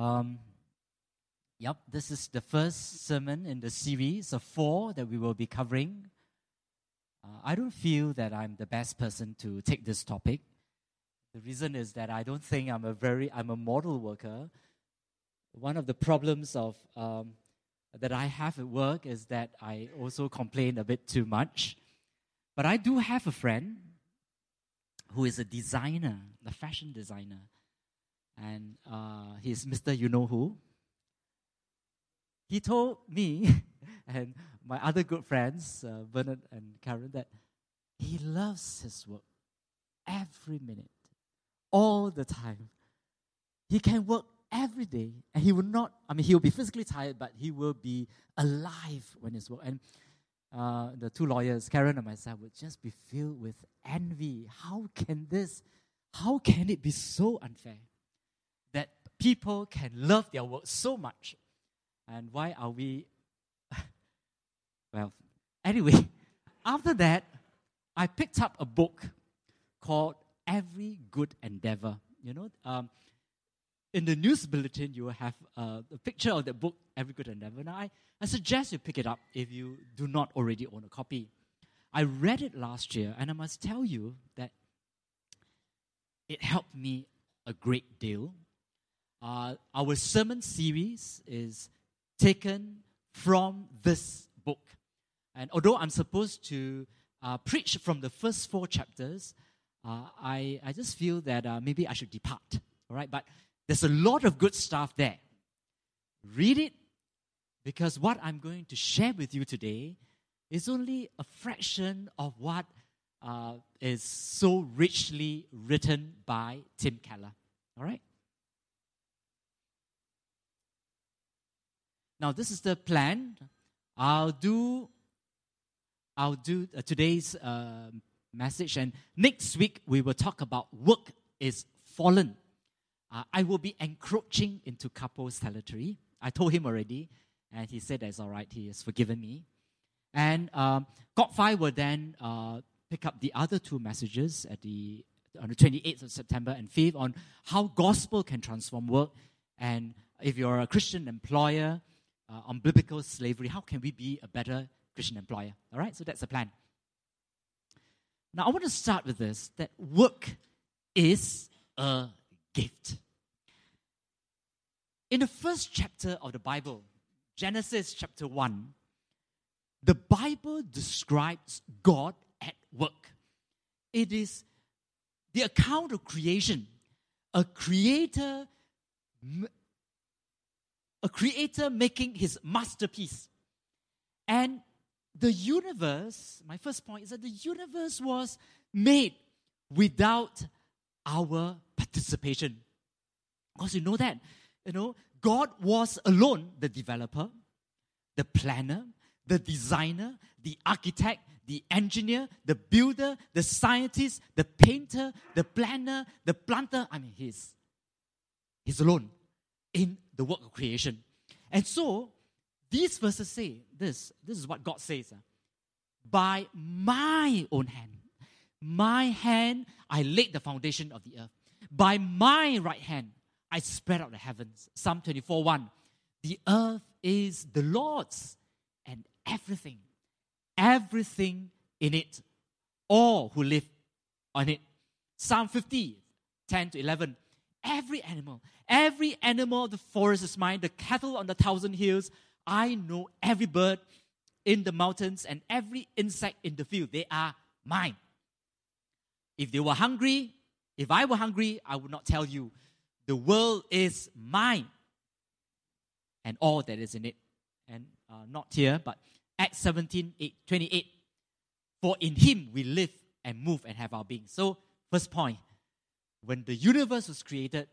Um, yep, this is the first sermon in the series of four that we will be covering. Uh, I don't feel that I'm the best person to take this topic. The reason is that I don't think I'm a very I'm a model worker. One of the problems of um, that I have at work is that I also complain a bit too much. But I do have a friend who is a designer, a fashion designer and uh, he's Mr. You Know Who. He told me and my other good friends, uh, Bernard and Karen, that he loves his work every minute, all the time. He can work every day, and he will not, I mean, he will be physically tired, but he will be alive when he's work. And uh, the two lawyers, Karen and myself, would just be filled with envy. How can this, how can it be so unfair? People can love their work so much. And why are we. well, anyway, after that, I picked up a book called Every Good Endeavor. You know, um, in the news bulletin, you will have uh, a picture of the book, Every Good Endeavor. Now, I, I suggest you pick it up if you do not already own a copy. I read it last year, and I must tell you that it helped me a great deal uh, our sermon series is taken from this book. And although I'm supposed to uh, preach from the first four chapters, uh, I, I just feel that uh, maybe I should depart. All right, but there's a lot of good stuff there. Read it because what I'm going to share with you today is only a fraction of what uh, is so richly written by Tim Keller. All right? Now, this is the plan. I'll do, I'll do uh, today's uh, message, and next week we will talk about work is fallen. Uh, I will be encroaching into couples territory. I told him already, and he said that's all right. He has forgiven me. And um, God Five will then uh, pick up the other two messages at the on the 28th of September and 5th on how gospel can transform work. And if you're a Christian employer, uh, on biblical slavery. How can we be a better Christian employer? All right, so that's the plan. Now, I want to start with this that work is a gift. In the first chapter of the Bible, Genesis chapter 1, the Bible describes God at work. It is the account of creation. A creator a creator making his masterpiece. And the universe, my first point is that the universe was made without our participation. Because you know that, you know, God was alone the developer, the planner, the designer, the architect, the engineer, the builder, the scientist, the painter, the planner, the planter. I mean, he's, he's alone in the work of creation. And so, these verses say this this is what God says. Uh, By my own hand, my hand, I laid the foundation of the earth. By my right hand, I spread out the heavens. Psalm 24 1. The earth is the Lord's and everything, everything in it, all who live on it. Psalm 50, 10 to 11. Every animal, every animal of the forest is mine, the cattle on the thousand hills. I know every bird in the mountains and every insect in the field. They are mine. If they were hungry, if I were hungry, I would not tell you. The world is mine and all that is in it. And uh, not here, but Acts 17 8, 28. For in him we live and move and have our being. So, first point when the universe was created,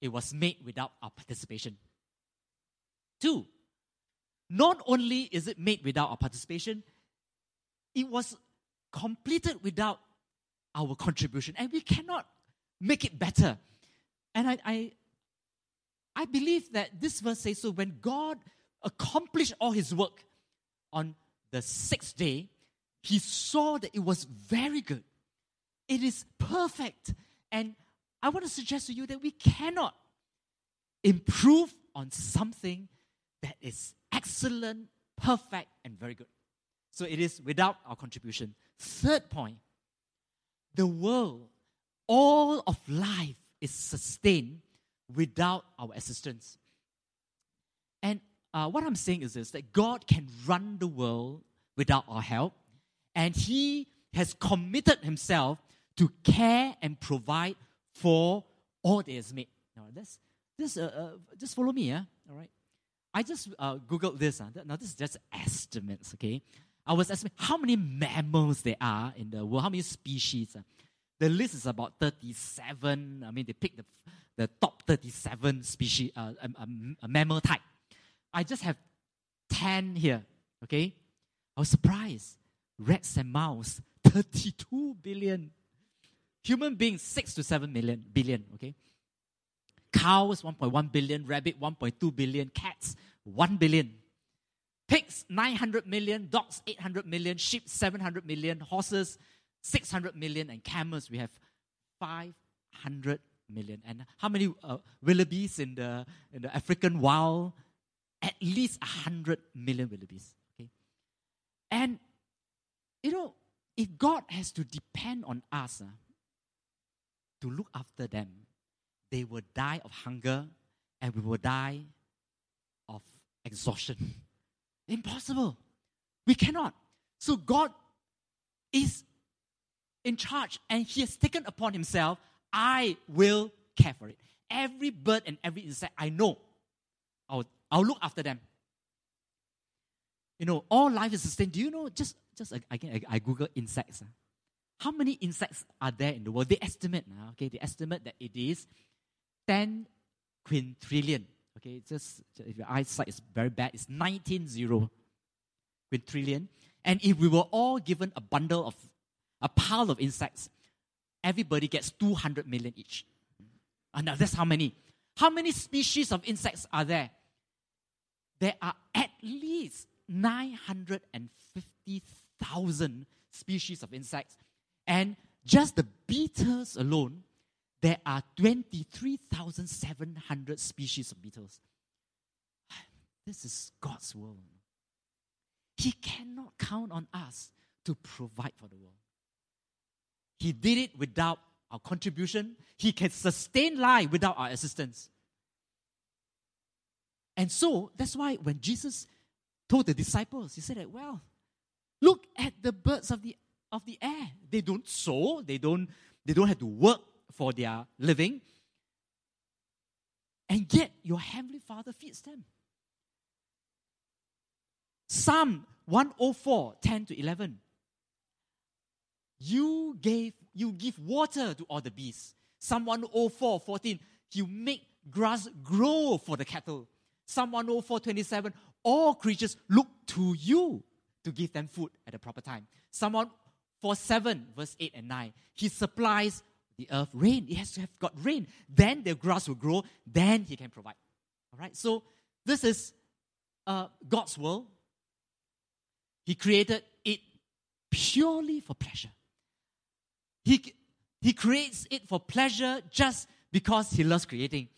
it was made without our participation. Two, not only is it made without our participation, it was completed without our contribution, and we cannot make it better. And I, I, I believe that this verse says so when God accomplished all his work on the sixth day, he saw that it was very good. It is perfect. And I want to suggest to you that we cannot improve on something that is excellent, perfect, and very good. So it is without our contribution. Third point the world, all of life is sustained without our assistance. And uh, what I'm saying is this that God can run the world without our help, and He has committed Himself to care and provide for all that is made. Now, this, this, uh, uh, just follow me, yeah? All right. I just uh, googled this. Uh, now, this is just estimates, okay? I was estimating how many mammals there are in the world, how many species. Uh? The list is about 37. I mean, they picked the, the top 37 species, uh, a, a mammal type. I just have 10 here, okay? I was surprised. Rats and mouse, 32 billion. Human beings, 6 to 7 million, billion, okay? Cows, 1.1 billion. Rabbit, 1.2 billion. Cats, 1 billion. Pigs, 900 million. Dogs, 800 million. Sheep, 700 million. Horses, 600 million. And camels, we have 500 million. And how many uh, wildebeest in the, in the African wild? At least 100 million wildebeest. Okay? And, you know, if God has to depend on us uh, to look after them, they will die of hunger and we will die of exhaustion. Impossible. We cannot. So God is in charge and He has taken upon Himself, I will care for it. Every bird and every insect, I know. I'll, I'll look after them. You know, all life is sustained. Do you know, just, just again, I, I Google insects. Uh. How many insects are there in the world? They estimate, uh, okay, they estimate that it is 10 quintillion. Okay, just if your eyesight is very bad, it's 19 zero quintillion. And if we were all given a bundle of a pile of insects, everybody gets 200 million each. And now that's how many. How many species of insects are there? There are at least 950,000 species of insects. And just the beetles alone there are 23,700 species of beetles. This is God's world. He cannot count on us to provide for the world. He did it without our contribution. He can sustain life without our assistance. And so that's why when Jesus told the disciples, he said well, look at the birds of the of the air. They don't sow, they don't, they don't have to work for their living. And yet your heavenly Father feeds them. Psalm 104, 10 to 11. You gave you give water to all the beasts. Psalm 104, 14. You make grass grow for the cattle. Psalm 104, 27. All creatures look to you to give them food at the proper time. Psalm 147, verse 8 and 9. He supplies the earth rain. It has to have got rain. Then the grass will grow. Then He can provide. All right. So this is uh, God's world. He created it purely for pleasure. He, he creates it for pleasure just because He loves creating.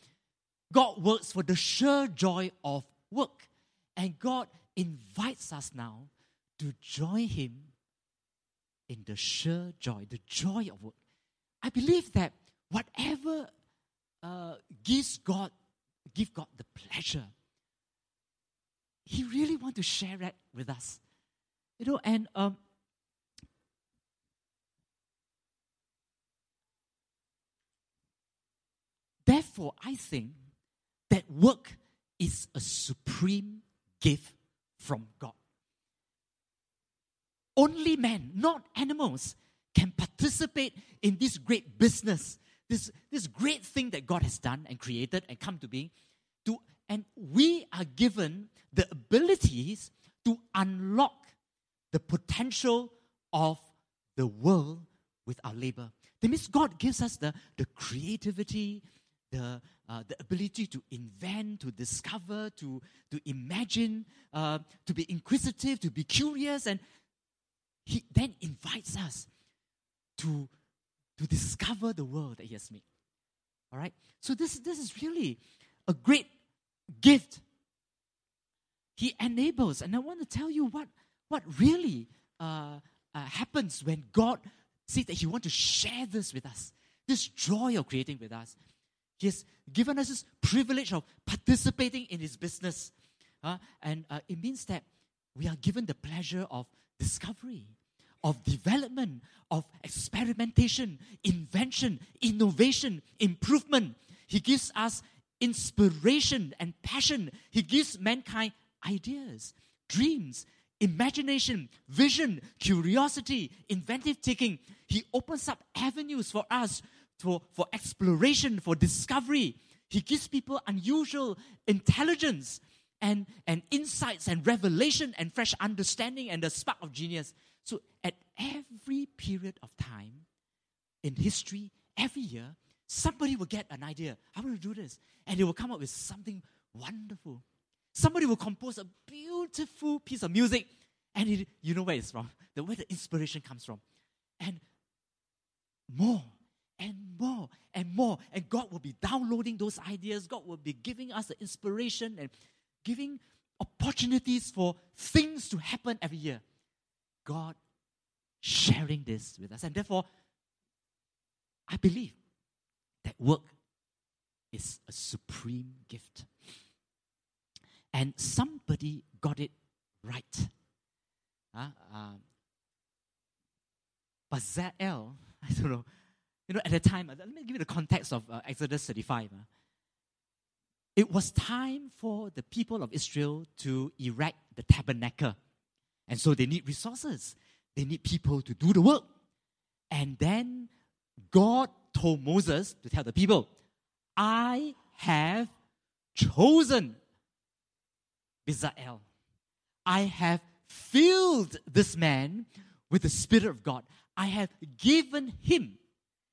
God works for the sure joy of work. And God invites us now to join Him in the sure joy, the joy of work. I believe that whatever uh, gives God, give God the pleasure, He really want to share that with us. You know, and um, therefore, I think that work is a supreme gift from God. Only men, not animals, can participate in this great business, this, this great thing that God has done and created and come to be. To, and we are given the abilities to unlock the potential of the world with our labor. That means God gives us the, the creativity, the, uh, the ability to invent, to discover, to, to imagine, uh, to be inquisitive, to be curious. And He then invites us to, to discover the world that He has made. All right? So, this, this is really a great gift. He enables, and I want to tell you what, what really uh, uh, happens when God says that He wants to share this with us, this joy of creating with us. He has given us this privilege of participating in His business. Uh, and uh, it means that we are given the pleasure of discovery, of development, of experimentation, invention, innovation, improvement. He gives us inspiration and passion. He gives mankind ideas, dreams, imagination, vision, curiosity, inventive thinking. He opens up avenues for us for, for exploration, for discovery. He gives people unusual intelligence and, and insights and revelation and fresh understanding and the spark of genius. So at every period of time in history, every year, somebody will get an idea. I want to do this. And they will come up with something wonderful. Somebody will compose a beautiful piece of music. And it, you know where it's from, the where the inspiration comes from. And more and more and more. And God will be downloading those ideas. God will be giving us the inspiration and giving opportunities for things to happen every year. God sharing this with us. And therefore, I believe that work is a supreme gift. And somebody got it right. Uh, um, Bezalel, I don't know, you know, at the time, let me give you the context of uh, Exodus 35. Uh. It was time for the people of Israel to erect the tabernacle. And so they need resources, they need people to do the work. And then God told Moses to tell the people, I have chosen Bezalel. I have filled this man with the Spirit of God. I have given him.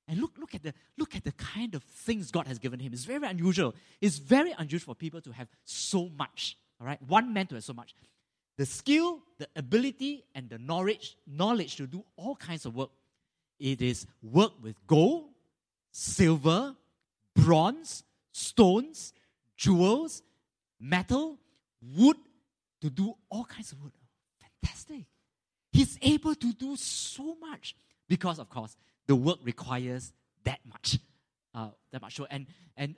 And look, look at the look at the kind of things God has given him. It's very, unusual. It's very unusual for people to have so much. All right, one man to have so much. The skill, the ability, and the knowledge, knowledge to do all kinds of work. It is work with gold, silver, bronze, stones, jewels, metal, wood, to do all kinds of wood. Fantastic. He's able to do so much because, of course, the work requires that much. Uh, that much. And, and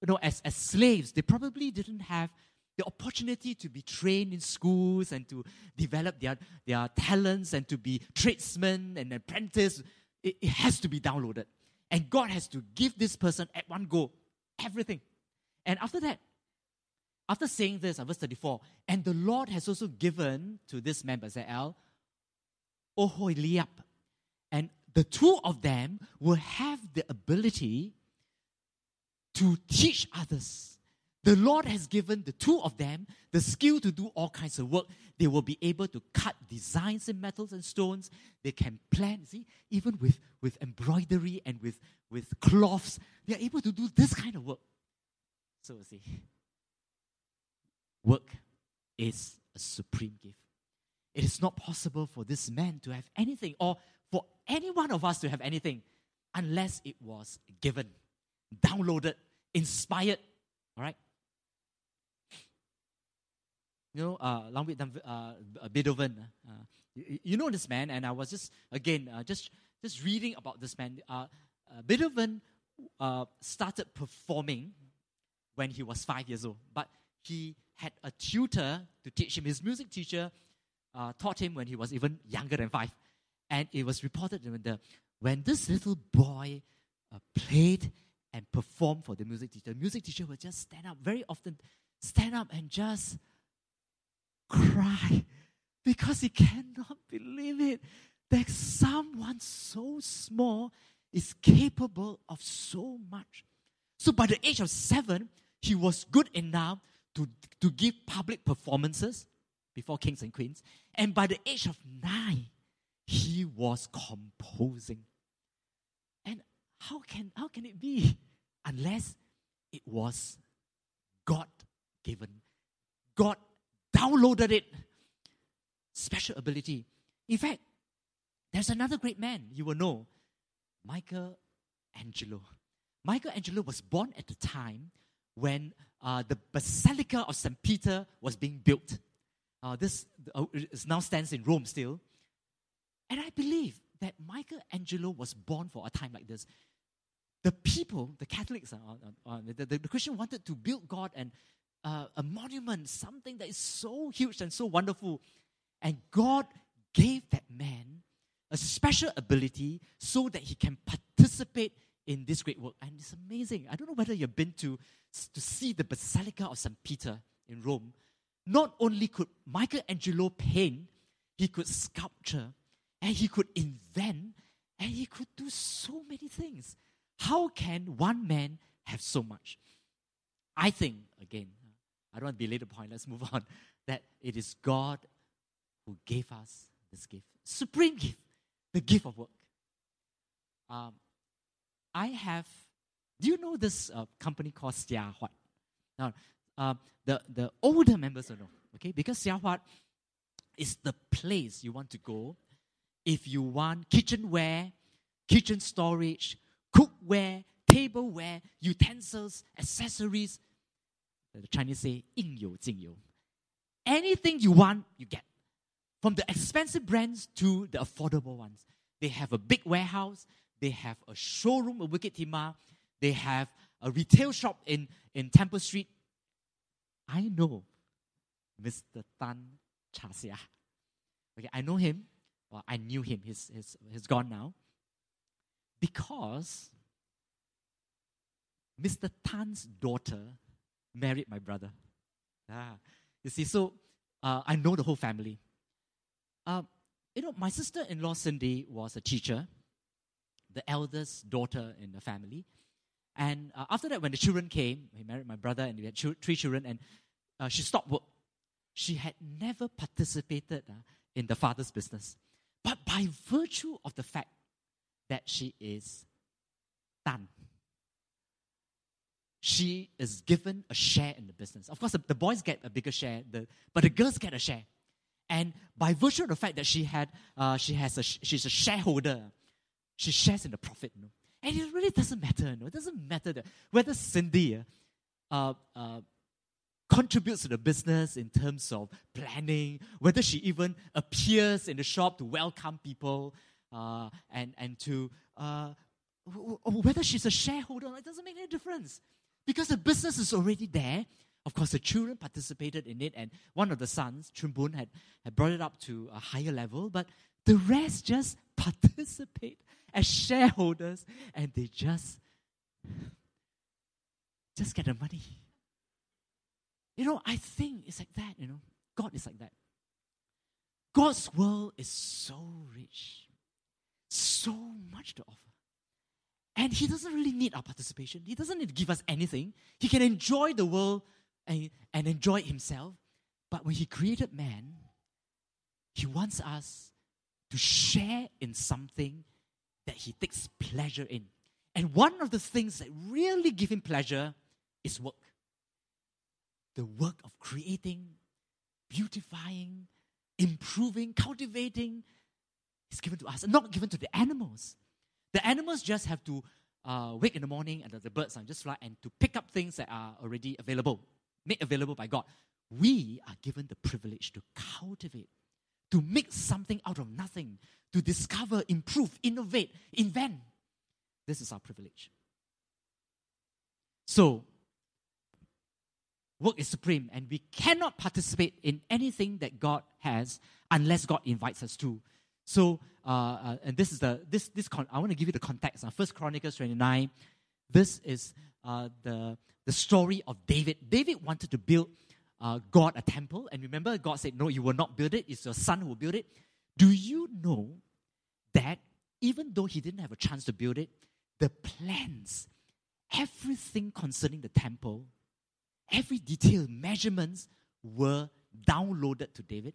you know, as, as slaves, they probably didn't have the opportunity to be trained in schools and to develop their, their talents and to be tradesmen and apprentice. It, it has to be downloaded. And God has to give this person at one go everything. And after that, after saying this, uh, verse 34, and the Lord has also given to this man Bezalel Oholiab. And the two of them will have the ability to teach others. The Lord has given the two of them the skill to do all kinds of work. They will be able to cut designs in metals and stones. They can plan, see, even with, with embroidery and with, with cloths, they are able to do this kind of work. So, see, work is a supreme gift. It is not possible for this man to have anything or for any one of us to have anything unless it was given, downloaded, inspired. All right? You know, uh, with uh, Beethoven. Uh, you, you, know this man, and I was just again uh, just just reading about this man. Uh, uh, Beethoven uh, started performing when he was five years old, but he had a tutor to teach him. His music teacher uh, taught him when he was even younger than five. And it was reported the, when this little boy uh, played and performed for the music teacher, the music teacher would just stand up, very often stand up and just cry because he cannot believe it that someone so small is capable of so much. So by the age of seven, he was good enough to, to give public performances before kings and queens. And by the age of nine, he was composing. And how can, how can it be? Unless it was God given. God downloaded it. Special ability. In fact, there's another great man you will know Michelangelo. Michelangelo was born at the time when uh, the Basilica of St. Peter was being built. Uh, this uh, now stands in Rome still. And I believe that Michelangelo was born for a time like this. The people, the Catholics, uh, uh, uh the, the, the Christian wanted to build God and uh, a monument, something that is so huge and so wonderful. And God gave that man a special ability so that he can participate in this great work. And it's amazing. I don't know whether you've been to, to see the Basilica of St. Peter in Rome. Not only could Michelangelo paint, he could sculpture, and he could invent, and he could do so many things. How can one man have so much? I think, again, I don't want to belay the point, let's move on, that it is God who gave us this gift. Supreme gift, the gift of work. Um, I have, do you know this uh, company called Sia Huat? Now, uh, the, the older members don't know, okay? Because Sia Huat is the place you want to go if you want kitchenware, kitchen storage, cookware, tableware, utensils, accessories. The Chinese say, 应有尽有. Anything you want, you get. From the expensive brands to the affordable ones. They have a big warehouse. They have a showroom at Bukit Timah. They have a retail shop in, in Temple Street. I know Mr. Tan Chasia. Okay, I know him. Or I knew him. He's, he's, he's gone now. Because Mr. Tan's daughter married my brother. Ah, you see, so uh, I know the whole family. Uh, you know, my sister-in-law Cindy was a teacher, the eldest daughter in the family. And uh, after that, when the children came, he married my brother, and we had ch- three children, and uh, she stopped work. She had never participated uh, in the father's business. But by virtue of the fact that she is done, she is given a share in the business. Of course, the, the boys get a bigger share, the, but the girls get a share. And by virtue of the fact that she had, uh, she has a, she's a shareholder, she shares in the profit. You know? And it really doesn't matter. You know? It doesn't matter that whether Cindy uh, uh, contributes to the business in terms of planning, whether she even appears in the shop to welcome people, uh, and, and to uh, whether she's a shareholder, it doesn't make any difference. Because the business is already there. Of course, the children participated in it, and one of the sons, Chun had, had brought it up to a higher level, but the rest just participate as shareholders and they just just get the money. You know, I think it's like that, you know. God is like that. God's world is so rich, so much to offer. And He doesn't really need our participation. He doesn't need to give us anything. He can enjoy the world and, and enjoy Himself. But when He created man, He wants us to share in something that He takes pleasure in. And one of the things that really give Him pleasure is work the work of creating, beautifying, improving, cultivating is given to us and not given to the animals. The animals just have to uh, wake in the morning and the birds are just fly and to pick up things that are already available, made available by God. We are given the privilege to cultivate, to make something out of nothing, to discover, improve, innovate, invent. This is our privilege. So, work is supreme, and we cannot participate in anything that God has unless God invites us to. So, uh, uh, and this is the this this con- I want to give you the context. Uh, First Chronicles twenty nine. This is uh, the the story of David. David wanted to build uh, God a temple, and remember, God said, "No, you will not build it. It's your son who will build it." Do you know that even though he didn't have a chance to build it, the plans, everything concerning the temple every detail, measurements were downloaded to David.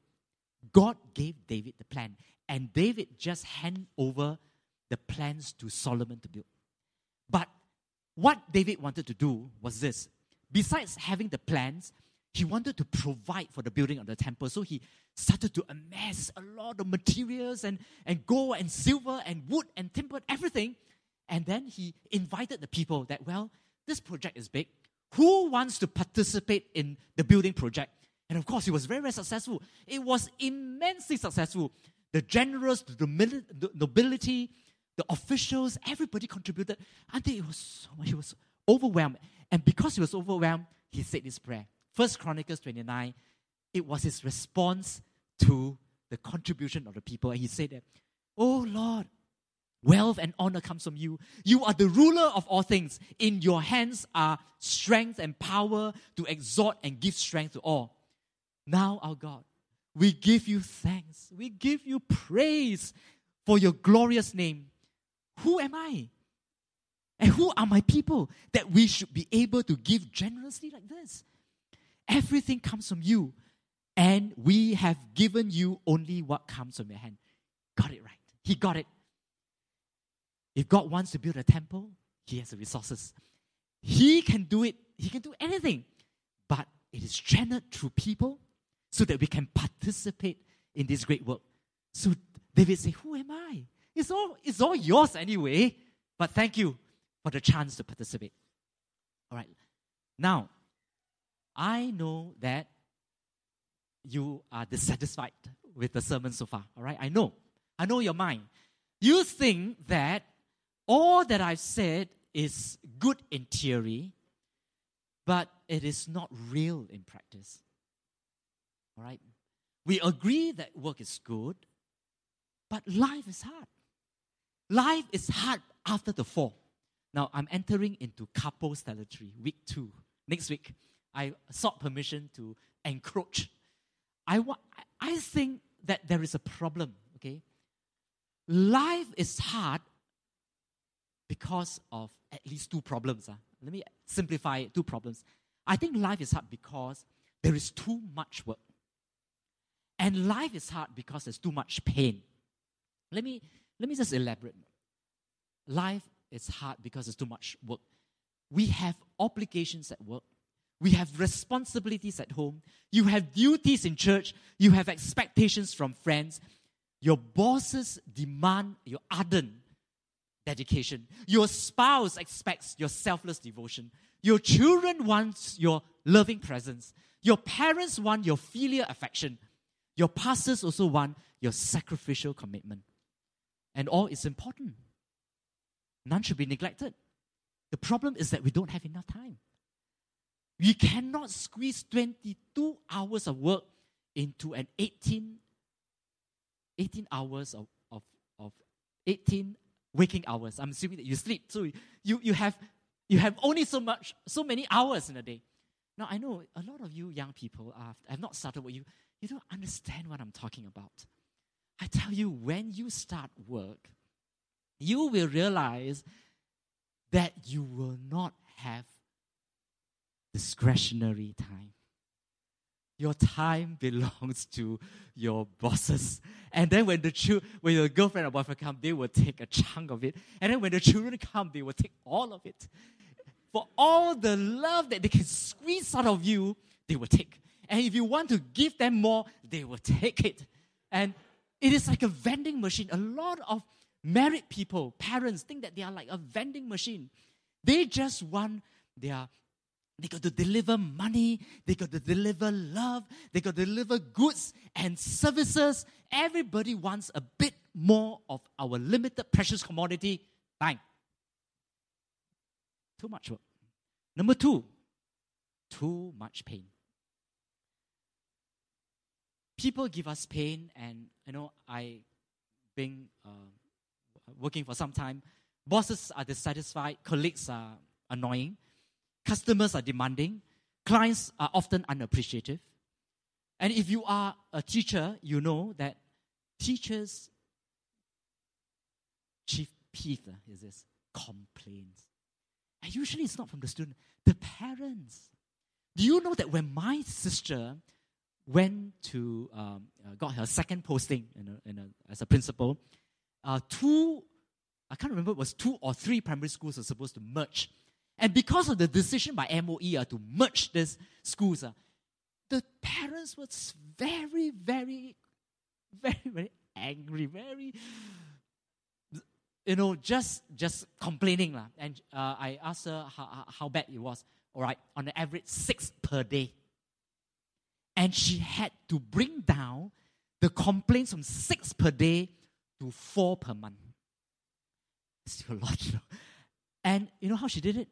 God gave David the plan, and David just hand over the plans to Solomon to build. But what David wanted to do was this. Besides having the plans, he wanted to provide for the building of the temple. So he started to amass a lot of materials and, and gold and silver and wood and timber, everything. And then he invited the people that, well, this project is big who wants to participate in the building project? And of course, it was very, very successful. It was immensely successful. The generals, the nobility, the officials, everybody contributed. I think it was so much. He was overwhelmed. And because he was overwhelmed, he said this prayer. First Chronicles 29, it was his response to the contribution of the people. And he said that, Oh Lord, wealth and honor comes from you. You are the ruler of all things. In your hands are strength and power to exhort and give strength to all. Now, our God, we give you thanks. We give you praise for your glorious name. Who am I? And who are my people that we should be able to give generously like this? Everything comes from you, and we have given you only what comes from your hand. Got it right. He got it. If God wants to build a temple, He has the resources. He can do it, He can do anything. But it is channeled through people so that we can participate in this great work. So David said, Who am I? It's all, it's all yours anyway, but thank you for the chance to participate. All right. Now, I know that you are dissatisfied with the sermon so far. All right. I know. I know your mind. You think that all that I've said is good in theory, but it is not real in practice. All right? We agree that work is good, but life is hard. Life is hard after the fall. Now, I'm entering into couples territory, week two. Next week, I sought permission to encroach. I, wa- I think that there is a problem, okay? Life is hard because of at least two problems. Uh. Let me simplify it, two problems. I think life is hard because there is too much work. And life is hard because there's too much pain. Let me, let me just elaborate. Life is hard because there's too much work. We have obligations at work. We have responsibilities at home. You have duties in church. You have expectations from friends. Your bosses demand your ardent dedication. Your spouse expects your selfless devotion. Your children want your loving presence. Your parents want your filial affection. Your pastors also want your sacrificial commitment. And all is important. None should be neglected. The problem is that we don't have enough time. We cannot squeeze 22 hours of work into an 18, 18 hours of, of, of 18 waking hours. I'm assuming that you sleep. So you, you, have, you have only so much, so many hours in a day. Now, I know a lot of you young people are, have not started what you, you don't understand what I'm talking about. I tell you, when you start work, you will realize that you will not have discretionary time. Your time belongs to your bosses. And then when the ch- when your girlfriend or boyfriend come, they will take a chunk of it. And then when the children come, they will take all of it. For all the love that they can squeeze out of you, they will take. And if you want to give them more, they will take it. And it is like a vending machine. A lot of married people, parents, think that they are like a vending machine. They just want their they got to deliver money, they got to deliver love, they got to deliver goods and services. Everybody wants a bit more of our limited precious commodity. Bang. Too much work. Number two, too much pain people give us pain, and you know, I, being uh, working for some time, bosses are dissatisfied, colleagues are annoying, customers are demanding, clients are often unappreciative. And if you are a teacher, you know that teachers' chief peeve is this complaints. And usually it's not from the student, the parents. Do you know that when my sister went to um, uh, got her second posting in a, in a, as a principal. Uh, two, I can't remember, it was two or three primary schools were supposed to merge. And because of the decision by MOE uh, to merge these schools, uh, the parents were very, very, very, very angry, very, you know, just just complaining. And uh, I asked her how, how bad it was. all right, on the average six per day. And she had to bring down the complaints from six per day to four per month. Still a lot. And you know how she did it?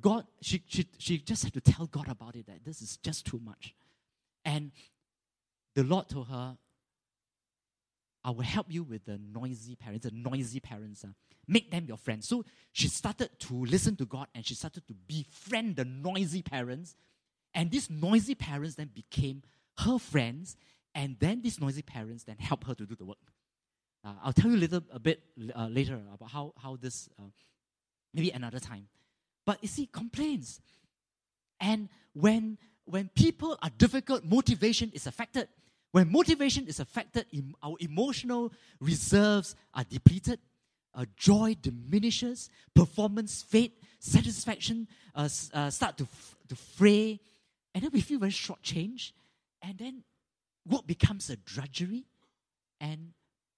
God, she, she, she just had to tell God about it that this is just too much. And the Lord told her, I will help you with the noisy parents, the noisy parents. Uh, make them your friends. So she started to listen to God and she started to befriend the noisy parents. And these noisy parents then became her friends. And then these noisy parents then helped her to do the work. Uh, I'll tell you a little a bit uh, later about how, how this, uh, maybe another time. But you see, complaints. And when, when people are difficult, motivation is affected. When motivation is affected, our emotional reserves are depleted, uh, joy diminishes, performance fade, satisfaction uh, uh, start to, f- to fray, and then we feel very shortchanged, and then work becomes a drudgery, and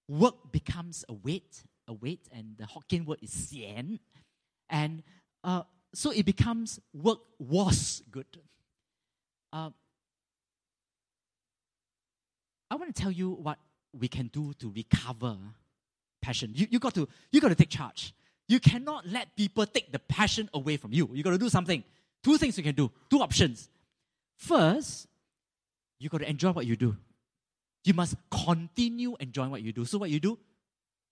work becomes a weight, a weight, and the Hokkien word is sian, and uh, so it becomes work was good. Uh, I want to tell you what we can do to recover passion. You, you, got to, you got to take charge. You cannot let people take the passion away from you. You got to do something. Two things you can do, two options. First, you got to enjoy what you do. You must continue enjoying what you do. So, what you do?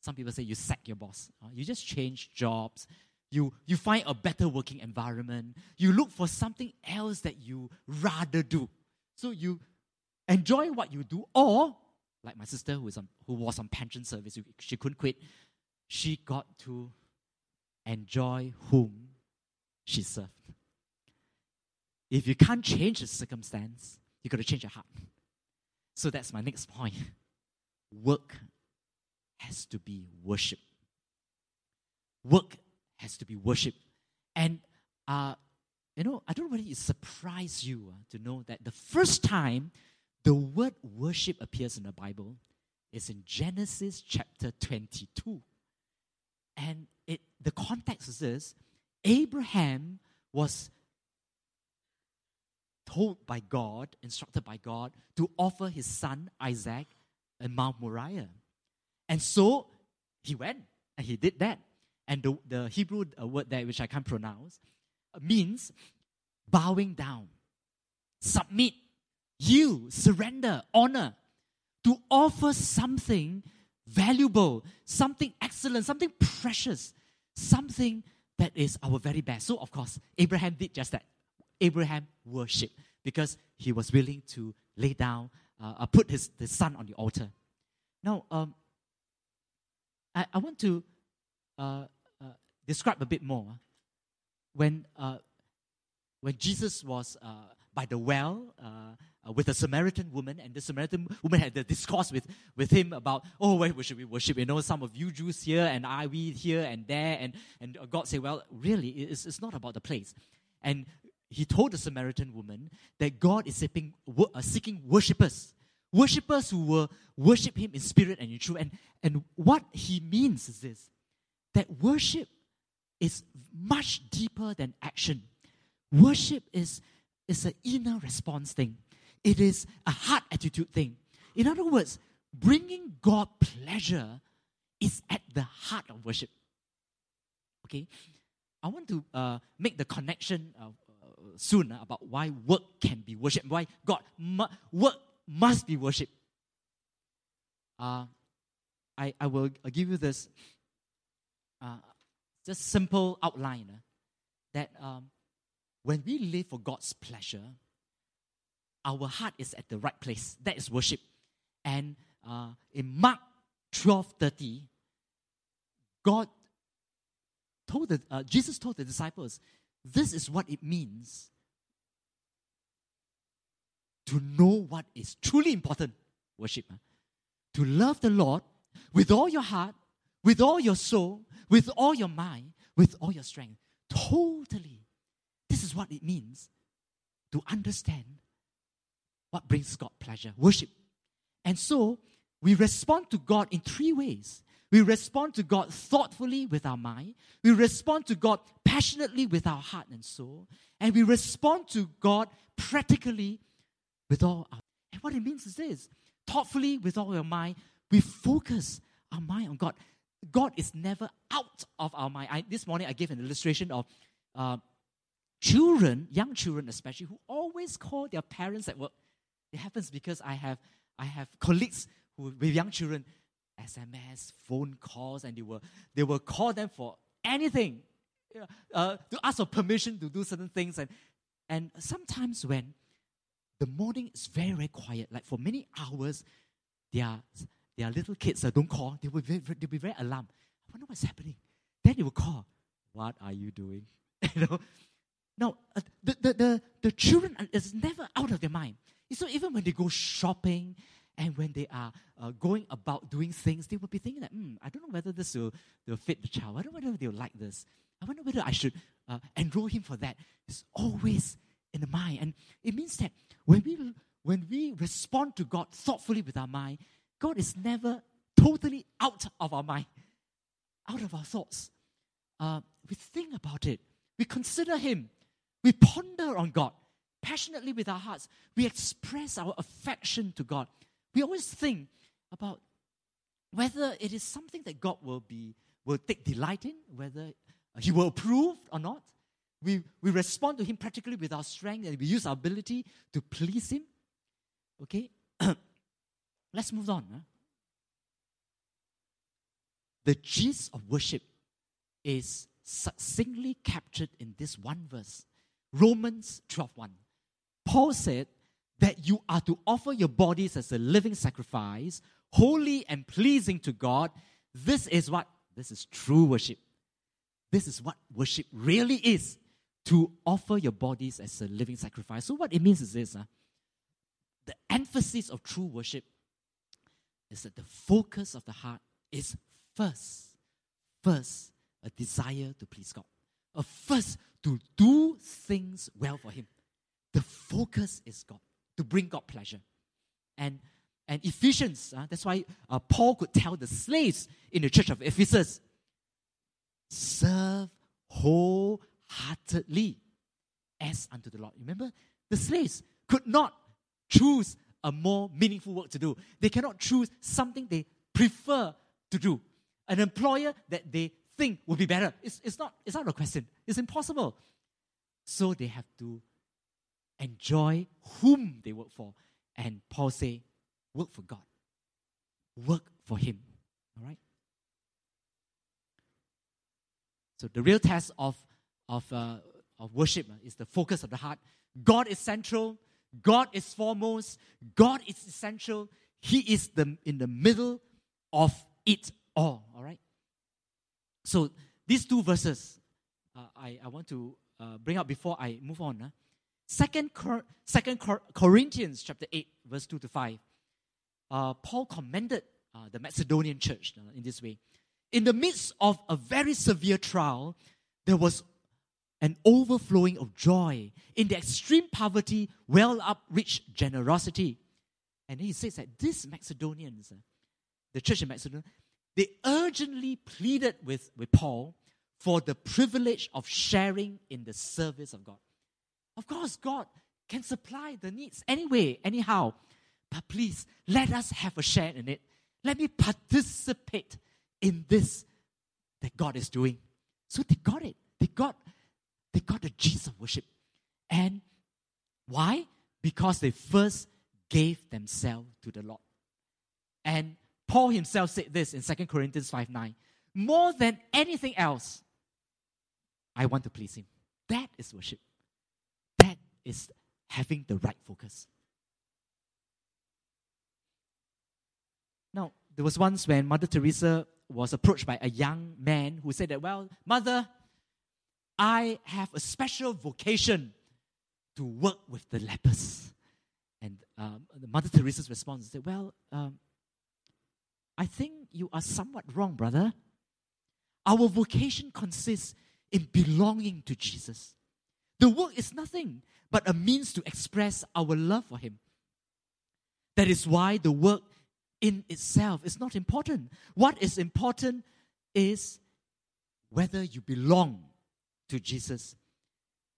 Some people say you sack your boss. Uh, you just change jobs. You, you find a better working environment. You look for something else that you rather do. So, you enjoy what you do, or like my sister who, is on, who was on pension service, she couldn't quit. She got to enjoy whom she served. If you can't change the circumstance, you got to change your heart. So that's my next point. Work has to be worship. Work has to be worship. And, uh, you know, I don't it surprised you uh, to know that the first time the word worship appears in the Bible is in Genesis chapter 22. And it, the context is this Abraham was told by God, instructed by God, to offer his son Isaac in Mount Moriah. And so he went and he did that. And the, the Hebrew uh, word there, which I can't pronounce, uh, means bowing down, submit, yield, surrender, honor, to offer something valuable, something excellent, something precious, something that is our very best. So, of course, Abraham did just that. Abraham worshiped because he was willing to lay down, uh, uh, put his, his son on the altar. Now, um, I, I want to uh, uh describe a bit more. When, uh, when Jesus was uh, by the well, with a Samaritan woman, and the Samaritan woman had the discourse with, with him about, oh, where should we worship? You know, some of you Jews here, and I, we here and there. And, and God said, well, really, it's, it's not about the place. And he told the Samaritan woman that God is seeking, uh, seeking worshippers, worshippers who will worship him in spirit and in truth. And, and what he means is this that worship is much deeper than action. Worship is, is an inner response thing. It is a heart attitude thing. In other words, bringing God pleasure is at the heart of worship. Okay? I want to uh, make the connection uh, soon uh, about why work can be worship, why God mu- work must be worship. Uh, I, I will give you this uh, just simple outline uh, that um, when we live for God's pleasure, our heart is at the right place. That is worship. And uh, in Mark 12 30, God told the, uh, Jesus told the disciples, this is what it means to know what is truly important worship. To love the Lord with all your heart, with all your soul, with all your mind, with all your strength. Totally. This is what it means to understand what brings God pleasure worship. And so we respond to God in three ways. We respond to God thoughtfully with our mind, we respond to God passionately with our heart and soul, and we respond to God practically with all our. And what it means is this thoughtfully with all your mind, we focus our mind on God. God is never out of our mind. I, this morning I gave an illustration of uh, children, young children especially, who always call their parents at work. It happens because I have I have colleagues who with young children, SMS, phone calls, and they will they will call them for anything, uh, to ask for permission to do certain things, and and sometimes when the morning is very very quiet, like for many hours, their their little kids uh, don't call. They will be very, they'll be very alarmed. I wonder what's happening. Then they will call. What are you doing? you know. Now uh, the, the the the children is never out of their mind. So even when they go shopping and when they are uh, going about doing things, they will be thinking that, hmm, I don't know whether this will, will fit the child. I don't know whether they'll like this. I wonder whether I should uh, enroll him for that. It's always in the mind. And it means that when we, when we respond to God thoughtfully with our mind, God is never totally out of our mind, out of our thoughts. Uh, we think about it, we consider Him, we ponder on God passionately with our hearts. We express our affection to God. We always think about whether it is something that God will be will take delight in, whether He will approve or not. We, we respond to Him practically with our strength and we use our ability to please Him. Okay? Let's move on. Huh? The gist of worship is succinctly captured in this one verse Romans 12 1. Paul said that you are to offer your bodies as a living sacrifice, holy and pleasing to God. This is what? This is true worship. This is what worship really is to offer your bodies as a living sacrifice. So, what it means is this uh, the emphasis of true worship is that the focus of the heart is first, first, a desire to please God, a first to do things well for Him the focus is God, to bring God pleasure. And, and Ephesians, uh, that's why uh, Paul could tell the slaves in the church of Ephesus serve wholeheartedly as unto the Lord. Remember, the slaves could not choose a more meaningful work to do. They cannot choose something they prefer to do. An employer that they think would be better. It's, it's, not, it's not a question. It's impossible. So they have to enjoy whom they work for. And Paul say, work for God. Work for Him. All right? So the real test of, of, uh, of worship uh, is the focus of the heart. God is central. God is foremost. God is essential. He is the, in the middle of it all. All right? So these two verses uh, I, I want to uh, bring up before I move on. Uh. Second, Second Cor- Corinthians chapter 8, verse 2 to 5. Uh, Paul commended uh, the Macedonian church uh, in this way. In the midst of a very severe trial, there was an overflowing of joy. In the extreme poverty, well up rich generosity. And he says that these Macedonians, uh, the church in Macedonia, they urgently pleaded with, with Paul for the privilege of sharing in the service of God. Of course, God can supply the needs anyway, anyhow. But please, let us have a share in it. Let me participate in this that God is doing. So they got it. They got, they got the gist of worship. And why? Because they first gave themselves to the Lord. And Paul himself said this in 2 Corinthians 5 9. More than anything else, I want to please him. That is worship is having the right focus. Now, there was once when Mother Teresa was approached by a young man who said that, Well, Mother, I have a special vocation to work with the lepers. And um, Mother Teresa's response is, Well, um, I think you are somewhat wrong, brother. Our vocation consists in belonging to Jesus. The work is nothing but a means to express our love for Him. That is why the work in itself is not important. What is important is whether you belong to Jesus.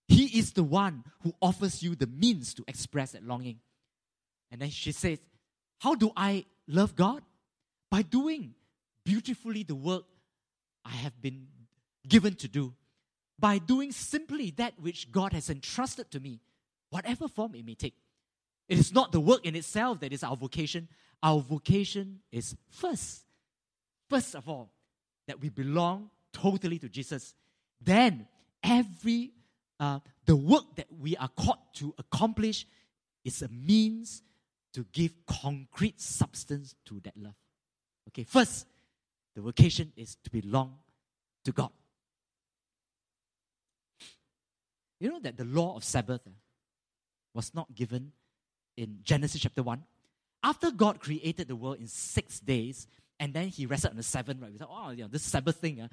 He is the one who offers you the means to express that longing. And then she says, How do I love God? By doing beautifully the work I have been given to do. By doing simply that which God has entrusted to me, whatever form it may take. It is not the work in itself that is our vocation. Our vocation is first, first of all, that we belong totally to Jesus. Then, every uh, the work that we are called to accomplish is a means to give concrete substance to that love. Okay, first, the vocation is to belong to God. You know that the law of Sabbath uh, was not given in Genesis chapter 1. After God created the world in six days, and then he rested on the seventh, right? We thought, oh, yeah, this Sabbath thing uh,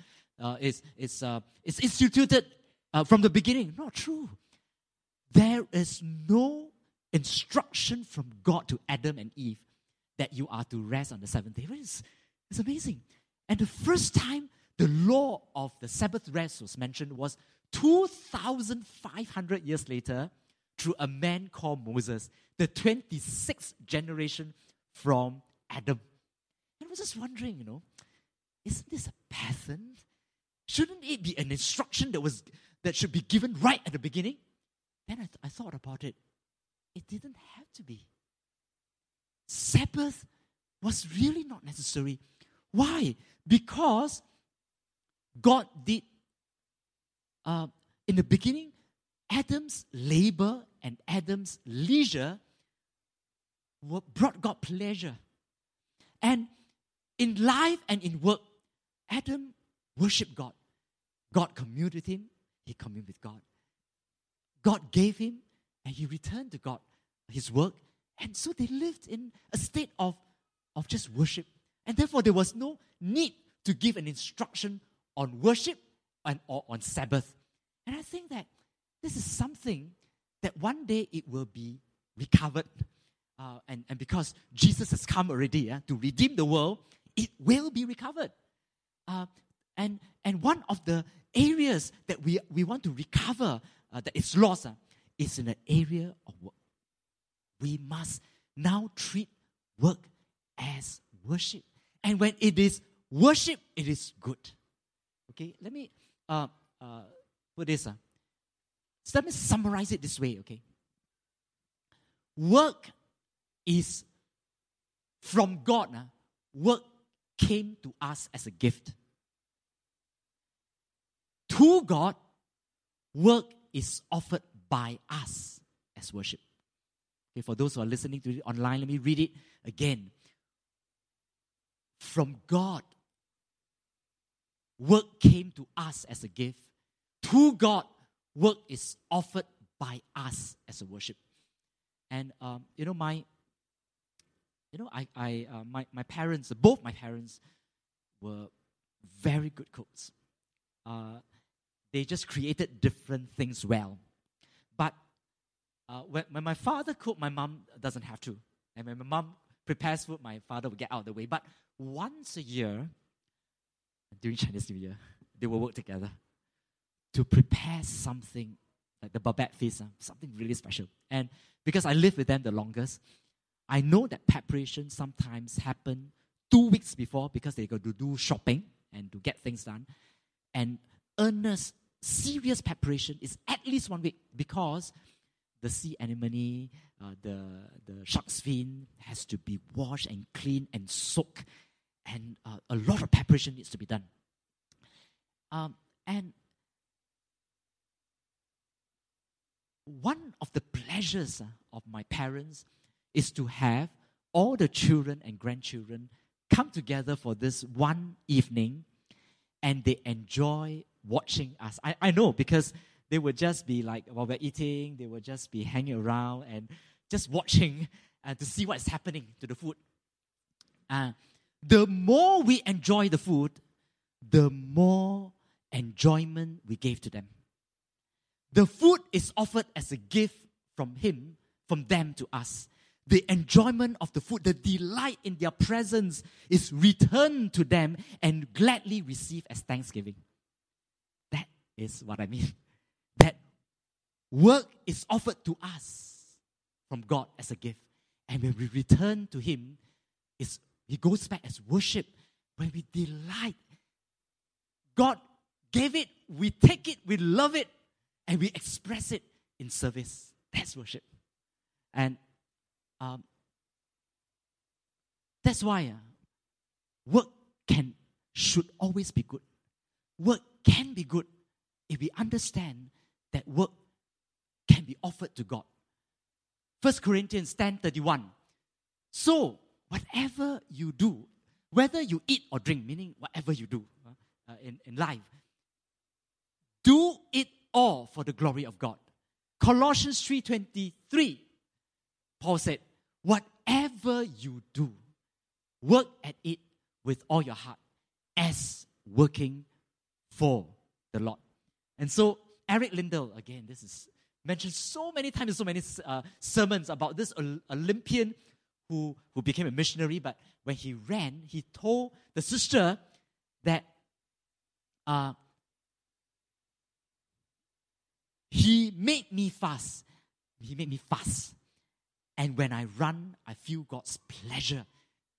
uh, is, is, uh, is instituted uh, from the beginning. Not true. There is no instruction from God to Adam and Eve that you are to rest on the seventh day. It's, it's amazing. And the first time the law of the Sabbath rest was mentioned was 2,500 years later through a man called Moses, the 26th generation from Adam. And I was just wondering, you know, isn't this a pattern? Shouldn't it be an instruction that was that should be given right at the beginning? Then I, th- I thought about it. It didn't have to be. Sabbath was really not necessary. Why? Because God did, uh, in the beginning, Adam's labor and Adam's leisure were, brought God pleasure. And in life and in work, Adam worshiped God. God communed with him, he communed with God. God gave him, and he returned to God his work. And so they lived in a state of, of just worship. And therefore, there was no need to give an instruction on worship and, or on Sabbath. And I think that this is something that one day it will be recovered. Uh, and, and because Jesus has come already uh, to redeem the world, it will be recovered. Uh, and, and one of the areas that we, we want to recover uh, that is lost uh, is in the area of work. We must now treat work as worship. And when it is worship, it is good. Okay, let me uh, this. Uh, so let me summarize it this way, okay? Work is from God. Uh, work came to us as a gift. To God, work is offered by us as worship. Okay, for those who are listening to it online, let me read it again. From God, work came to us as a gift. To God, work is offered by us as a worship. And um, you know, my you know, I, I uh, my, my parents, both my parents were very good cooks. Uh, they just created different things well. But uh, when, when my father cooked, my mom doesn't have to. And when my mom prepares food, my father will get out of the way. But once a year, during Chinese New Year, they will work together to prepare something like the Babette feast, uh, something really special. And because I live with them the longest, I know that preparation sometimes happen two weeks before because they go to do shopping and to get things done. And earnest, serious preparation is at least one week because the sea anemone, uh, the, the shark's fin has to be washed and cleaned and soaked. And uh, a lot of preparation needs to be done. Um, and one of the pleasures uh, of my parents is to have all the children and grandchildren come together for this one evening and they enjoy watching us. I, I know because they would just be like, while we're eating, they would just be hanging around and just watching uh, to see what's happening to the food. Uh, the more we enjoy the food, the more enjoyment we gave to them. The food is offered as a gift from Him, from them to us. The enjoyment of the food, the delight in their presence is returned to them and gladly received as thanksgiving That is what I mean. That work is offered to us from God as a gift. And when we return to Him, it's, He goes back as worship. When we delight, God gave it, we take it, we love it, and we express it in service. That's worship. And um, that's why uh, work can should always be good. Work can be good if we understand that work can be offered to God. First Corinthians 10 31. So, whatever you do, whether you eat or drink, meaning whatever you do uh, in, in life, do it all for the glory of God. Colossians 3:23 Paul said, "Whatever you do, work at it with all your heart as working for the Lord." And so Eric Liddell again, this is mentioned so many times, in so many uh, sermons about this Olympian who, who became a missionary. But when he ran, he told the sister that uh, he made me fast. He made me fast. And when I run, I feel God's pleasure.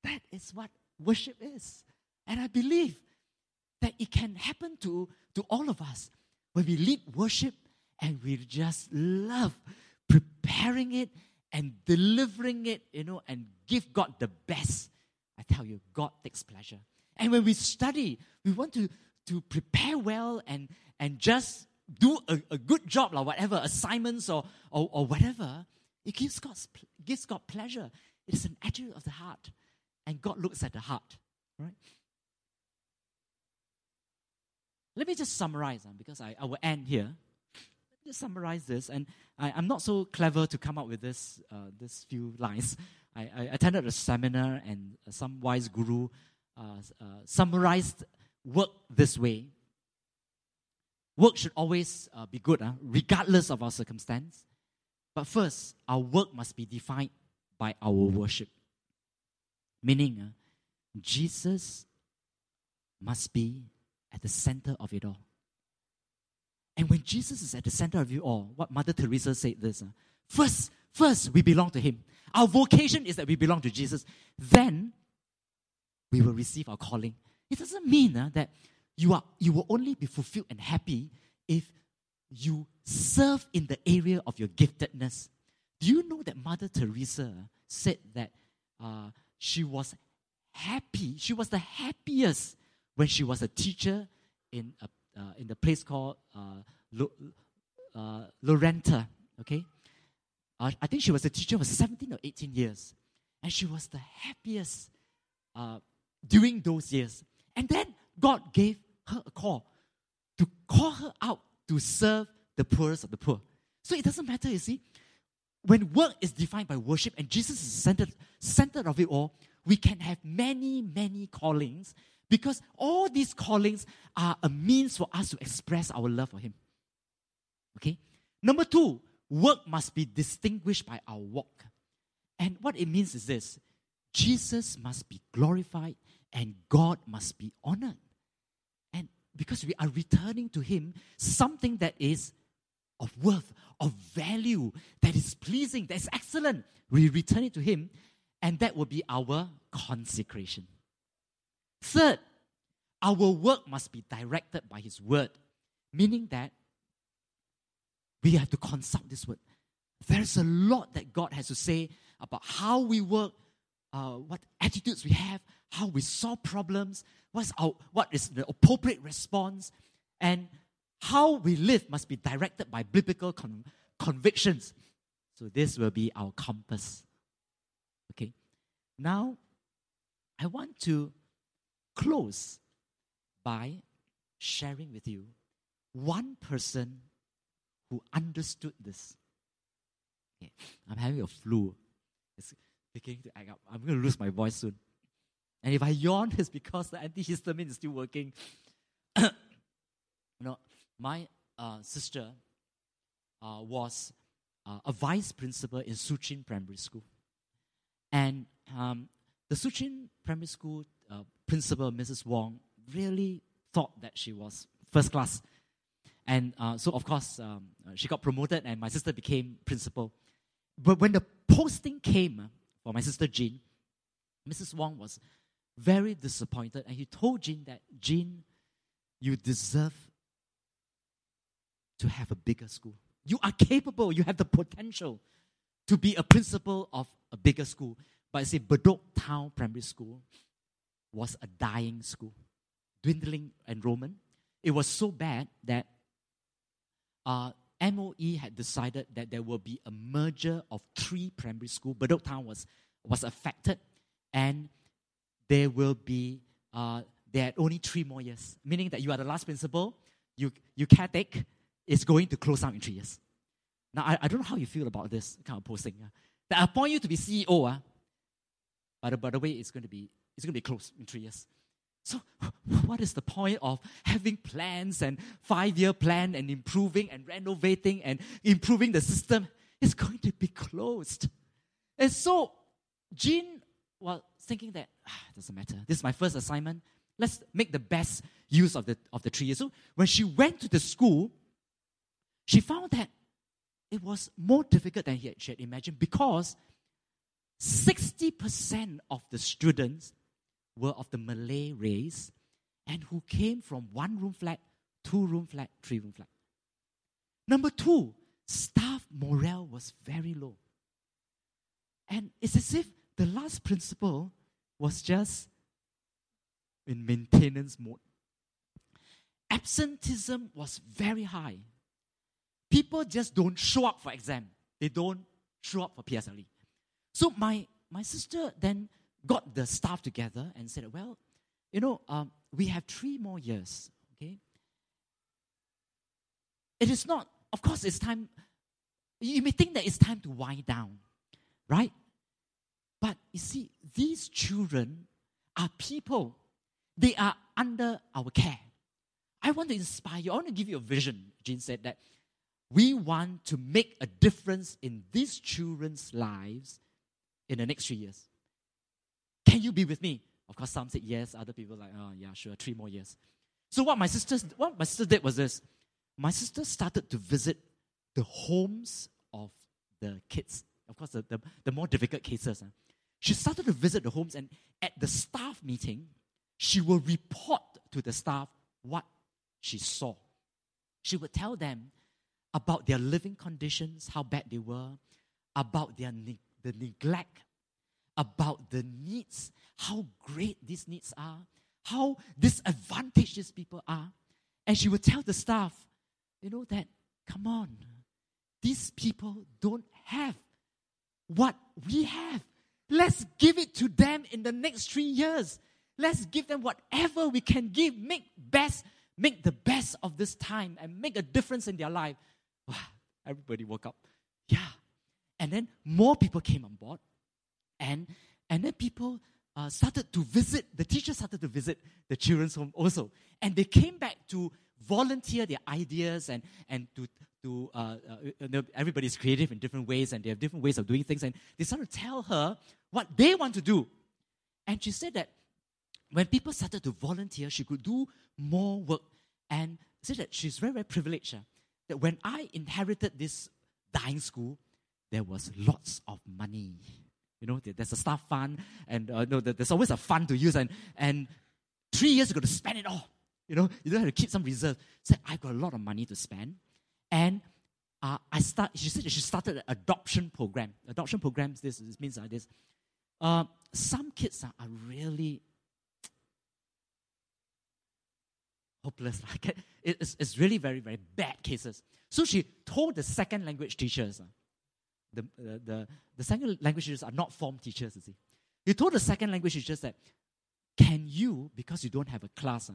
That is what worship is. And I believe that it can happen to, to all of us when we lead worship and we just love preparing it and delivering it, you know, and give God the best. I tell you, God takes pleasure. And when we study, we want to, to prepare well and, and just do a, a good job, or whatever assignments or, or, or whatever. It gives, God's, gives God pleasure. It is an attitude of the heart. And God looks at the heart, right? Let me just summarize, uh, because I, I will end here Let just summarize this, and I, am not so clever to come up with this, uh, this few lines. I, I, attended a seminar, and some wise guru uh, uh, summarized work this way. Work should always uh, be good, uh, regardless of our circumstance. But first, our work must be defined by our worship. Meaning, uh, Jesus must be at the center of it all. And when Jesus is at the center of you all, what Mother Teresa said this, uh, first, first we belong to Him. Our vocation is that we belong to Jesus. Then we will receive our calling. It doesn't mean uh, that you, are, you will only be fulfilled and happy if you serve in the area of your giftedness. Do you know that Mother Teresa said that uh, she was happy, she was the happiest when she was a teacher in a uh, in the place called uh, uh, Lorenta. Okay, uh, I think she was a teacher for 17 or 18 years, and she was the happiest uh, during those years. And then God gave her a call to call her out to serve the poorest of the poor. So it doesn't matter, you see, when work is defined by worship and Jesus is centered, centered of it all, we can have many, many callings because all these callings are a means for us to express our love for Him. Okay? Number two, work must be distinguished by our walk. And what it means is this Jesus must be glorified and God must be honored. Because we are returning to Him something that is of worth, of value, that is pleasing, that is excellent, we return it to Him, and that will be our consecration. Third, our work must be directed by His word, meaning that we have to consult this word. There's a lot that God has to say about how we work, uh, what attitudes we have, how we solve problems, what's our, what is the appropriate response, and how we live must be directed by biblical con- convictions. So, this will be our compass. Okay. Now, I want to close by sharing with you one person who understood this. Okay. I'm having a flu. It's beginning to act up. I'm going to lose my voice soon. And if I yawn, it's because the antihistamine is still working. you know, my uh, sister uh, was uh, a vice principal in Shuqun Primary School. And um, the Shuqun Primary School uh, principal, Mrs. Wong, really thought that she was first class. and uh, so, of course, um, she got promoted, and my sister became principal. But when the posting came for my sister Jean, Mrs. Wong was very disappointed, and he told Jean that, Jean, you deserve to have a bigger school. You are capable, you have the potential to be a principal of a bigger school. But I say Bedok Town Primary School was a dying school, dwindling enrollment. It was so bad that uh, MOE had decided that there will be a merger of three primary schools. Bedok Town was, was affected, and there will be, uh, there are only three more years, meaning that you are the last principal, you, you caretake, it's going to close down in three years. Now, I, I don't know how you feel about this kind of posting. Uh. They appoint you to be CEO, uh, but by the way, it's going to be it's going to be closed in three years. So, what is the point of having plans and five-year plan and improving and renovating and improving the system? It's going to be closed. And so, Jean was thinking that ah, doesn't matter. This is my first assignment. Let's make the best use of the of the three years. So, when she went to the school, she found that it was more difficult than she had imagined because 60% of the students were of the Malay race and who came from one room flat, two room flat, three room flat. Number two, staff morale was very low. And it's as if the last principal was just in maintenance mode. Absenteeism was very high. People just don't show up for exam. They don't show up for PSLE. So my, my sister then got the staff together and said, well, you know, um, we have three more years, okay? It is not, of course, it's time, you may think that it's time to wind down, right? But you see, these children are people, they are under our care. I want to inspire you, I want to give you a vision. Jean said that we want to make a difference in these children's lives in the next three years. Can you be with me? Of course, some said yes, other people like, oh yeah, sure, three more years. So what my sisters what my sister did was this. My sister started to visit the homes of the kids. Of course, the, the, the more difficult cases. Huh? She started to visit the homes, and at the staff meeting, she will report to the staff what she saw. She would tell them about their living conditions, how bad they were, about their ne- the neglect about the needs, how great these needs are, how disadvantaged these people are. And she would tell the staff, you know, that, come on, these people don't have what we have. Let's give it to them in the next three years. Let's give them whatever we can give. Make best, make the best of this time and make a difference in their life. Wow, everybody woke up. Yeah. And then more people came on board. And, and then people uh, started to visit, the teachers started to visit the children's home also. And they came back to volunteer their ideas and, and to, to uh, uh, everybody's creative in different ways and they have different ways of doing things. And they started to tell her what they want to do. And she said that when people started to volunteer, she could do more work. And said that she's very, very privileged. Uh, that when I inherited this dying school, there was lots of money. You know, there's a staff fund, and uh, no, there's always a fund to use, and and three years ago to spend it all. You know, you don't have to keep some reserve. So I've got a lot of money to spend, and uh, I start. She said she started an adoption program. Adoption programs. This, this means like this. Uh, some kids are, are really hopeless. Like it's, it's really very very bad cases. So she told the second language teachers. Uh, the, the, the, the second language teachers are not form teachers, you see. He told the second language teachers that, can you, because you don't have a class, uh,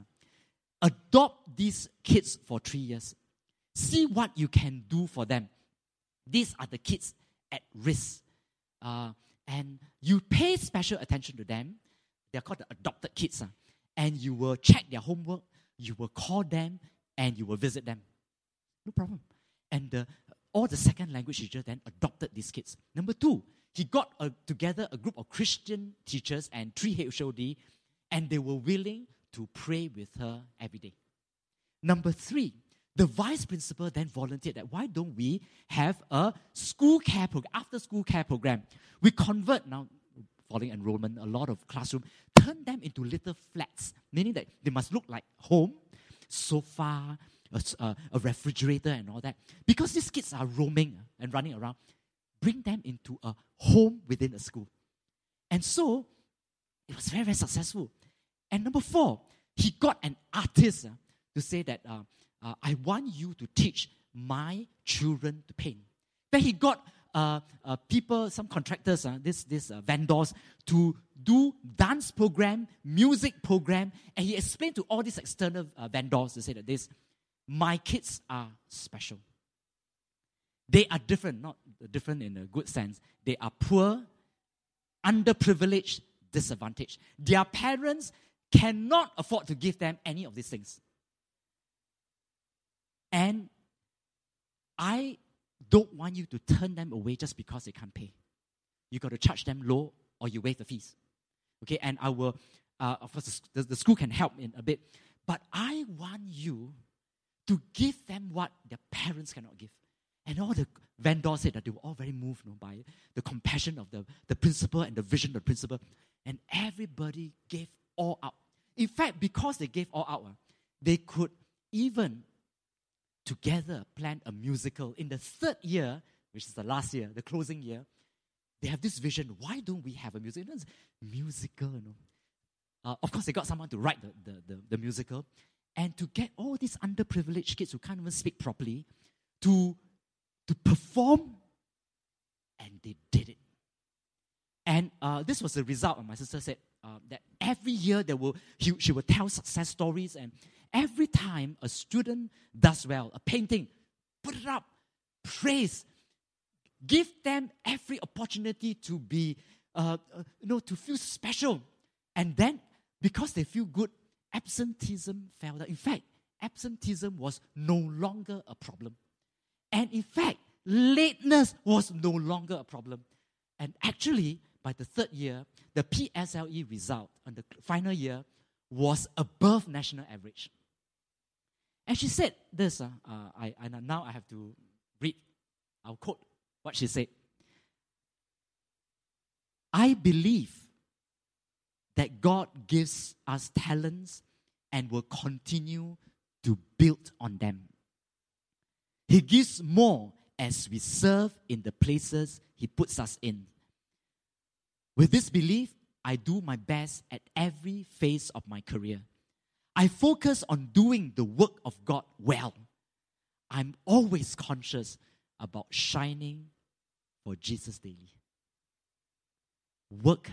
adopt these kids for three years? See what you can do for them. These are the kids at risk. Uh, and you pay special attention to them. They're called the adopted kids. Uh, and you will check their homework, you will call them, and you will visit them. No problem. And the all the second language teachers then adopted these kids. Number two, he got a, together a group of Christian teachers and three HOD, and they were willing to pray with her every day. Number three, the vice principal then volunteered that why don't we have a school care program, after school care program? We convert now, following enrollment, a lot of classroom, turn them into little flats, meaning that they must look like home, sofa, a, a refrigerator, and all that. Because these kids are roaming and running around, bring them into a home within a school. And so it was very, very successful. And number four, he got an artist uh, to say that uh, uh, I want you to teach my children to paint. Then he got uh, uh, people, some contractors, uh, this, this uh, vendors, to do dance program, music program, and he explained to all these external uh, vendors to say that this, my kids are special. They are different, not different in a good sense. They are poor, underprivileged, disadvantaged. Their parents cannot afford to give them any of these things. And I don't want you to turn them away just because they can't pay. You got to charge them low or you waive the fees. Okay, and I will, uh, of course, the, the school can help in a bit, but I want you to give them what their parents cannot give. And all the vendors said that they were all very moved by the compassion of the, the principal and the vision of the principal. And everybody gave all out. In fact, because they gave all out, uh, they could even together plan a musical. In the third year, which is the last year, the closing year, they have this vision. Why don't we have a musical? musical, you know. Uh, of course, they got someone to write the, the, the, the musical. And to get all these underprivileged kids who can't even speak properly to to perform, and they did it. And uh, this was the result. My sister said uh, that every year there will he, she will tell success stories, and every time a student does well, a painting, put it up, praise, give them every opportunity to be, uh, uh you know, to feel special, and then because they feel good, absenteeism fell down. In fact, absenteeism was no longer a problem. And in fact, lateness was no longer a problem. And actually, by the third year, the PSLE result on the final year was above national average. And she said this, uh, uh, I, I, now I have to read, I'll quote what she said. I believe that God gives us talents and will continue to build on them. He gives more as we serve in the places He puts us in. With this belief, I do my best at every phase of my career. I focus on doing the work of God well. I'm always conscious about shining for Jesus daily. Work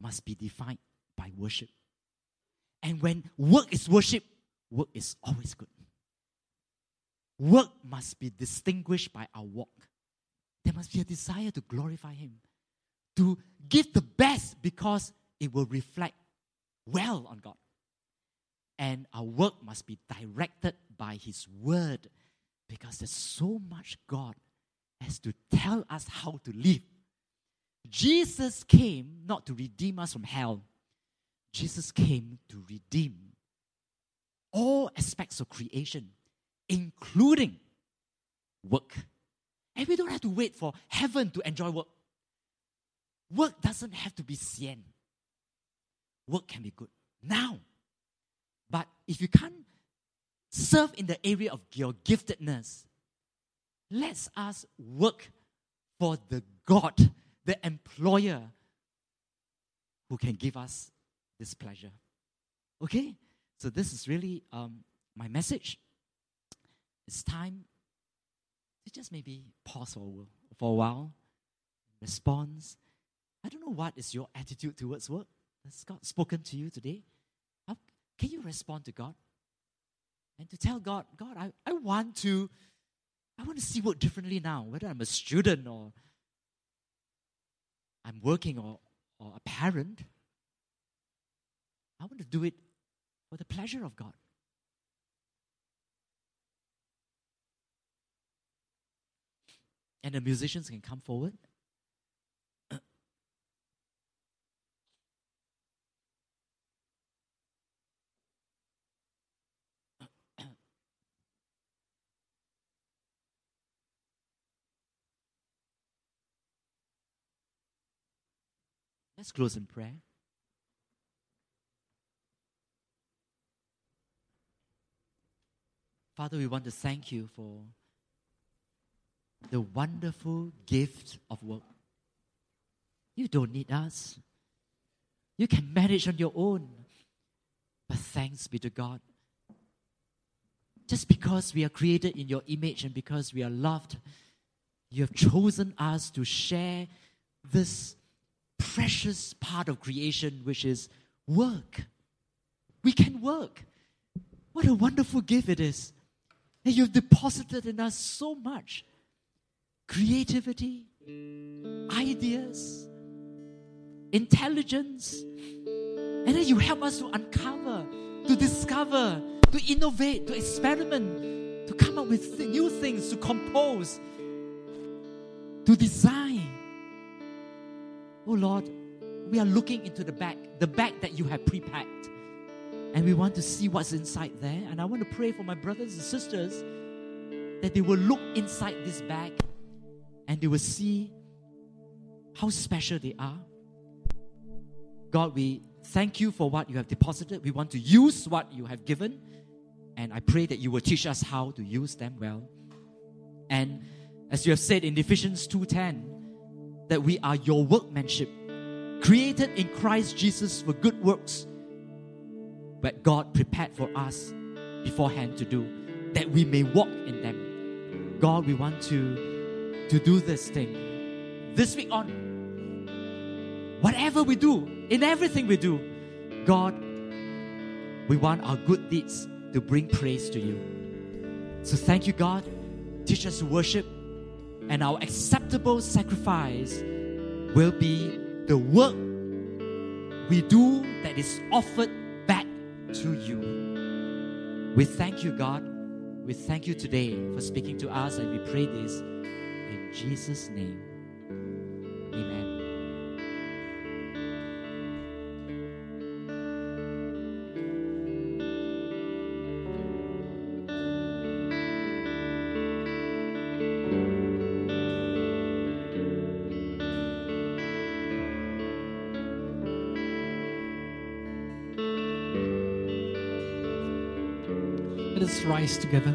must be defined by worship. And when work is worship, work is always good. Work must be distinguished by our walk. There must be a desire to glorify Him, to give the best because it will reflect well on God. And our work must be directed by His Word because there's so much God has to tell us how to live. Jesus came not to redeem us from hell, Jesus came to redeem all aspects of creation including work. And we don't have to wait for heaven to enjoy work. Work doesn't have to be sian. Work can be good now. If you can't serve in the area of your giftedness, let us work for the God, the employer who can give us this pleasure. Okay? So, this is really um, my message it's time to just maybe pause for, for a while, response. I don't know what is your attitude towards work. Has God spoken to you today? Can you respond to God? And to tell God, God, I, I want to I want to see work differently now, whether I'm a student or I'm working or, or a parent. I want to do it for the pleasure of God. And the musicians can come forward. Let's close in prayer. Father, we want to thank you for the wonderful gift of work. You don't need us. You can manage on your own. But thanks be to God. Just because we are created in your image and because we are loved, you have chosen us to share this precious part of creation, which is work. We can work. What a wonderful gift it is. And you've deposited in us so much creativity, ideas, intelligence. And then you help us to uncover, to discover, to innovate, to experiment, to come up with th- new things, to compose, to design. Oh Lord, we are looking into the bag, the bag that you have prepared. And we want to see what's inside there. And I want to pray for my brothers and sisters that they will look inside this bag and they will see how special they are. God, we thank you for what you have deposited. We want to use what you have given. And I pray that you will teach us how to use them well. And as you have said in Ephesians 2:10, that we are your workmanship, created in Christ Jesus for good works, that God prepared for us beforehand to do, that we may walk in them. God, we want to, to do this thing this week on. Whatever we do, in everything we do, God, we want our good deeds to bring praise to you. So thank you, God. Teach us to worship, and our acceptable sacrifice will be the work we do that is offered back to you. We thank you, God. We thank you today for speaking to us, and we pray this in Jesus' name. Rise together.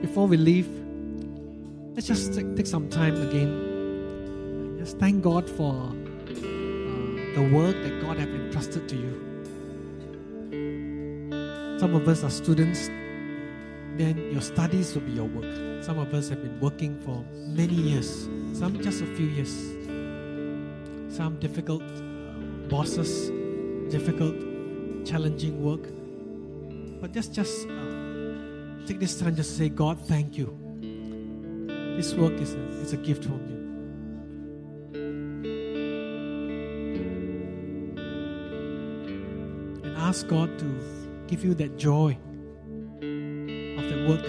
Before we leave, let's just take, take some time again. Just thank God for uh, the work that God has entrusted to you. Some of us are students, then your studies will be your work. Some of us have been working for many years, some just a few years. Some difficult bosses, difficult, challenging work. But just, just uh, take this time just to say, God, thank you. This work is a, is a gift from you. And ask God to give you that joy work.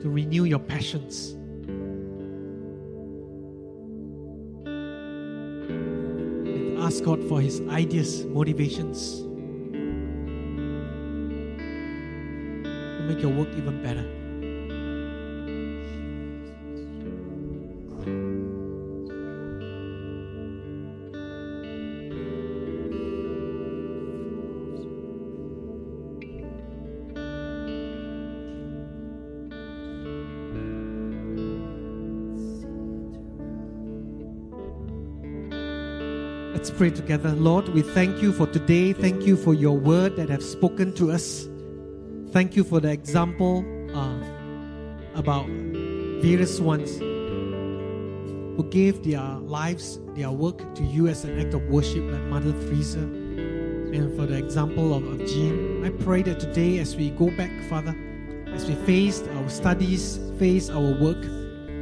To renew your passions. And ask God for His ideas, motivations to make your work even better. Pray together. Lord, we thank you for today. Thank you for your word that have spoken to us. Thank you for the example uh, about various ones who gave their lives, their work to you as an act of worship, like Mother Teresa, and for the example of, of Jean. I pray that today, as we go back, Father, as we face our studies, face our work,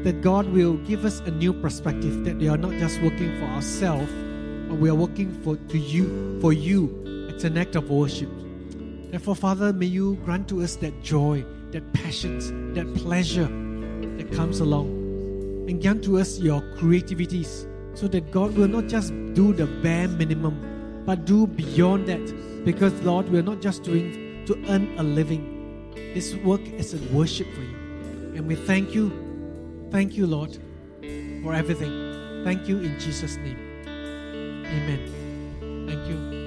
that God will give us a new perspective, that we are not just working for ourselves, but we are working for to you, for you. It's an act of worship. Therefore, Father, may you grant to us that joy, that passion, that pleasure that comes along. And grant to us your creativities so that God will not just do the bare minimum, but do beyond that. Because, Lord, we're not just doing to earn a living. This work is a worship for you. And we thank you. Thank you, Lord, for everything. Thank you in Jesus' name. Amen. Thank you.